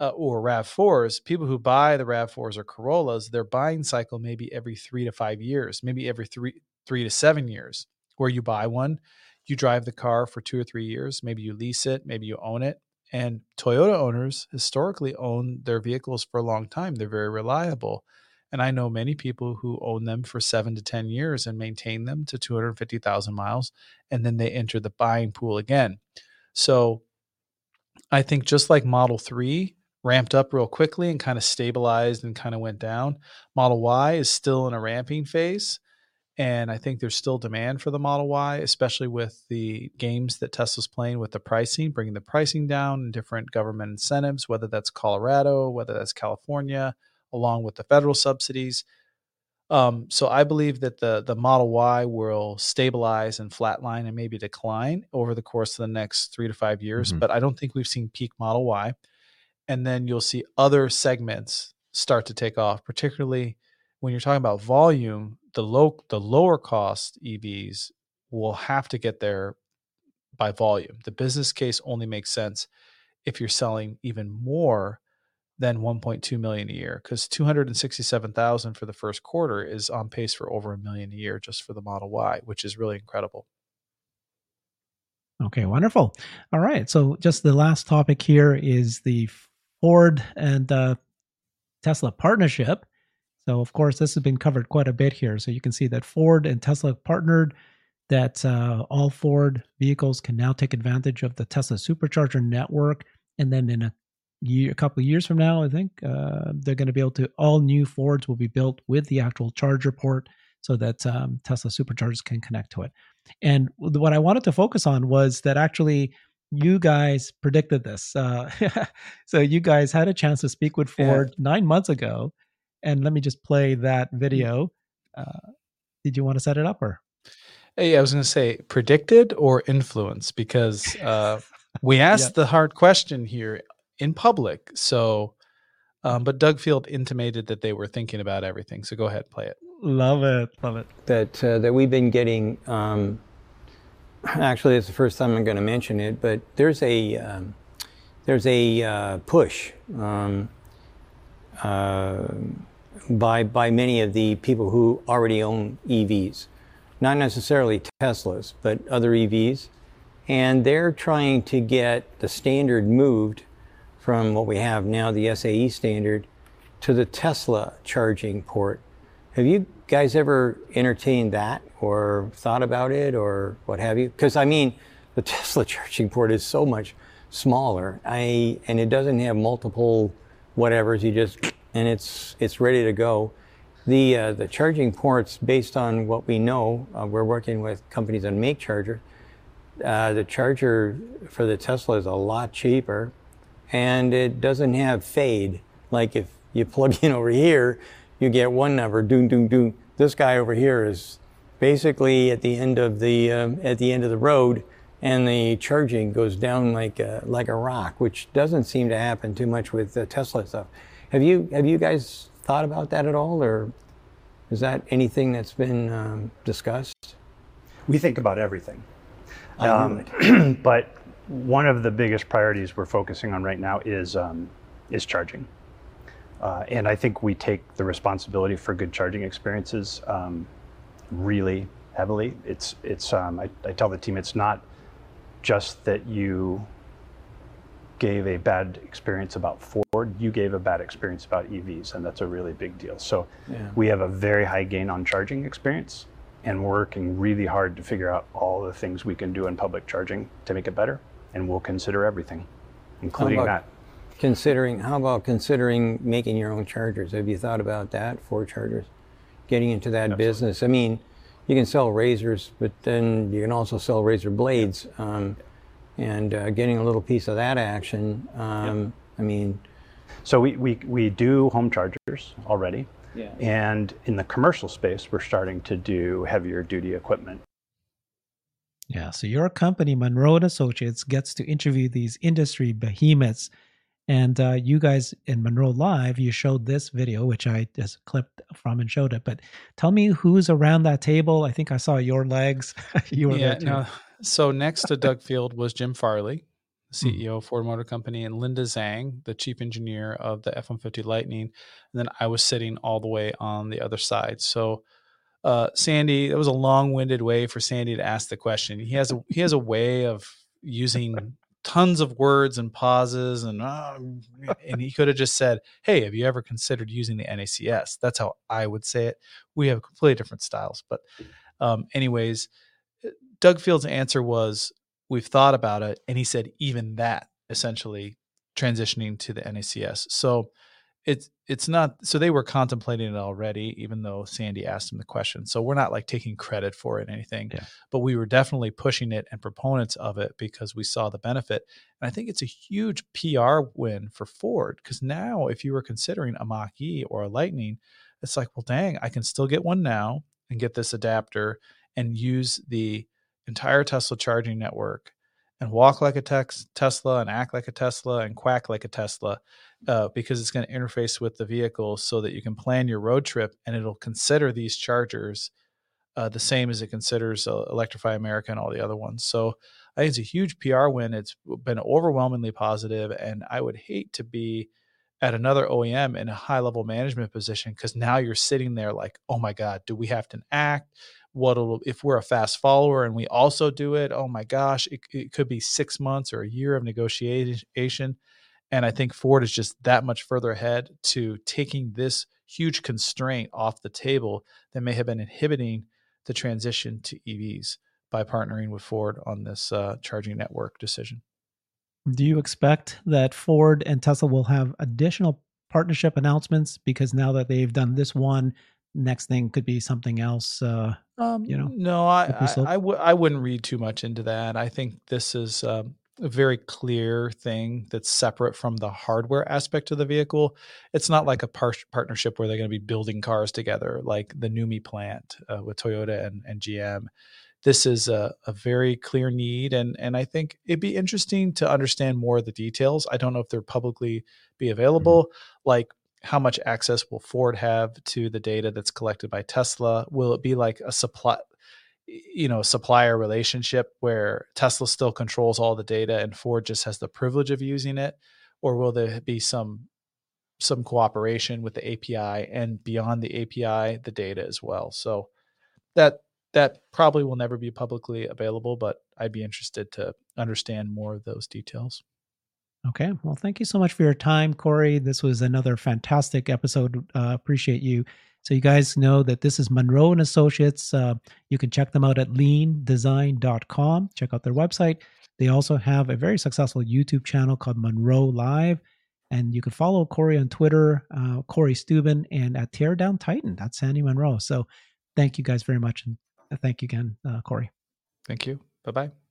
uh, or Rav4s, people who buy the Rav4s or Corollas, their buying cycle may be every three to five years, maybe every three three to seven years, where you buy one, you drive the car for two or three years, maybe you lease it, maybe you own it. And Toyota owners historically own their vehicles for a long time. They're very reliable. And I know many people who own them for seven to 10 years and maintain them to 250,000 miles. And then they enter the buying pool again. So I think just like Model 3 ramped up real quickly and kind of stabilized and kind of went down, Model Y is still in a ramping phase. And I think there's still demand for the Model Y, especially with the games that Tesla's playing with the pricing, bringing the pricing down and different government incentives, whether that's Colorado, whether that's California, along with the federal subsidies. Um, so I believe that the the Model Y will stabilize and flatline and maybe decline over the course of the next three to five years. Mm-hmm. But I don't think we've seen peak Model Y. And then you'll see other segments start to take off, particularly when you're talking about volume the low the lower cost EVs will have to get there by volume. The business case only makes sense if you're selling even more than 1.2 million a year because 267,000 for the first quarter is on pace for over a million a year just for the Model Y, which is really incredible. Okay, wonderful. All right, so just the last topic here is the Ford and uh, Tesla partnership. So, of course, this has been covered quite a bit here. So, you can see that Ford and Tesla partnered, that uh, all Ford vehicles can now take advantage of the Tesla supercharger network. And then in a year, a couple of years from now, I think uh, they're going to be able to, all new Fords will be built with the actual charger port so that um, Tesla superchargers can connect to it. And what I wanted to focus on was that actually you guys predicted this. Uh, so you guys had a chance to speak with Ford yeah. nine months ago and let me just play that mm. video. Uh, did you want to set it up or? Hey, I was going to say predicted or influence because uh, we asked the hard question here in public. So, um, but Doug Field intimated that they were thinking about everything. So go ahead, play it. Love it, love it. That uh, that we've been getting. Um, actually, it's the first time I'm going to mention it, but there's a um, there's a uh, push. Um, uh, by, by many of the people who already own EVs. Not necessarily Teslas, but other EVs. And they're trying to get the standard moved from what we have now, the SAE standard, to the Tesla charging port. Have you guys ever entertained that or thought about it or what have you? Because I mean, the Tesla charging port is so much smaller. I and it doesn't have multiple whatevers. You just and it's it's ready to go. The uh, the charging ports, based on what we know, uh, we're working with companies that make chargers. Uh, the charger for the Tesla is a lot cheaper, and it doesn't have fade. Like if you plug in over here, you get one number, doom doom doom. This guy over here is basically at the end of the um, at the end of the road, and the charging goes down like a, like a rock, which doesn't seem to happen too much with the Tesla stuff. Have you have you guys thought about that at all, or is that anything that's been um, discussed? We think about everything, um, but one of the biggest priorities we're focusing on right now is um, is charging, uh, and I think we take the responsibility for good charging experiences um, really heavily. It's it's um, I, I tell the team it's not just that you gave a bad experience about Ford, you gave a bad experience about EVs, and that's a really big deal. So yeah. we have a very high gain on charging experience, and we're working really hard to figure out all the things we can do in public charging to make it better, and we'll consider everything, including that. Considering, how about considering making your own chargers? Have you thought about that for chargers? Getting into that Absolutely. business. I mean, you can sell razors, but then you can also sell razor blades. Um, and uh, getting a little piece of that action. Um, yep. I mean, so we, we, we do home chargers already. Yeah. And in the commercial space, we're starting to do heavier duty equipment. Yeah. So your company, Munro and Associates, gets to interview these industry behemoths. And uh, you guys in Munro Live, you showed this video, which I just clipped from and showed it. But tell me who's around that table. I think I saw your legs. you were yeah, there too. No, so next to Doug Field was Jim Farley, CEO mm-hmm. of Ford Motor Company, and Linda Zhang, the chief engineer of the F 150 Lightning. And then I was sitting all the way on the other side. So, uh, Sandy, that was a long winded way for Sandy to ask the question. He has a, he has a way of using tons of words and pauses and uh, and he could have just said hey have you ever considered using the nacs that's how i would say it we have completely different styles but um, anyways Doug Field's answer was, "We've thought about it," and he said, "Even that essentially transitioning to the NACS. So it's it's not so they were contemplating it already even though sandy asked them the question so we're not like taking credit for it or anything yeah. but we were definitely pushing it and proponents of it because we saw the benefit and i think it's a huge pr win for ford because now if you were considering a mach e or a lightning it's like well dang i can still get one now and get this adapter and use the entire tesla charging network and walk like a tex- Tesla and act like a Tesla and quack like a Tesla uh, because it's going to interface with the vehicle so that you can plan your road trip and it'll consider these chargers uh, the same as it considers uh, Electrify America and all the other ones. So I think it's a huge PR win. It's been overwhelmingly positive, and I would hate to be at another OEM in a high level management position because now you're sitting there like, oh my God, do we have to act? What if we're a fast follower and we also do it? Oh my gosh, it, it could be six months or a year of negotiation and I think Ford is just that much further ahead to taking this huge constraint off the table that may have been inhibiting the transition to EVs by partnering with Ford on this uh, charging network decision. Do you expect that Ford and Tesla will have additional partnership announcements because now that they've done this one, next thing could be something else? Uh, um, you know, no, I I, I, w- I wouldn't read too much into that. I think this is um, a very clear thing that's separate from the hardware aspect of the vehicle. It's not like a par- partnership where they're going to be building cars together, like the NUMMI plant uh, with Toyota and, and GM. This is a, a, very clear need, and and I think it'd be interesting to understand more of the details. I don't know if they're publicly be mm-hmm. available, mm-hmm. like how much access will Ford have to the data that's collected by Tesla? Will it be like a supply? you know supplier relationship where Tesla still controls all the data and Ford just has the privilege of using it or will there be some some cooperation with the API and beyond the API the data as well so that that probably will never be publicly available but I'd be interested to understand more of those details Okay. Well, thank you so much for your time, Cory. This was another fantastic episode. Uh, appreciate you so you guys know that this is Munro and Associates. Uh, you can check them out at leandesign.com. Check out their website. They also have a very successful YouTube channel called Munro Live. And you can follow Cory on Twitter, uh, Cory Steuben, and at Teardown Titan. That's Sandy Munro. So thank you guys very much. And thank you again, uh, Cory. Thank you. Bye bye.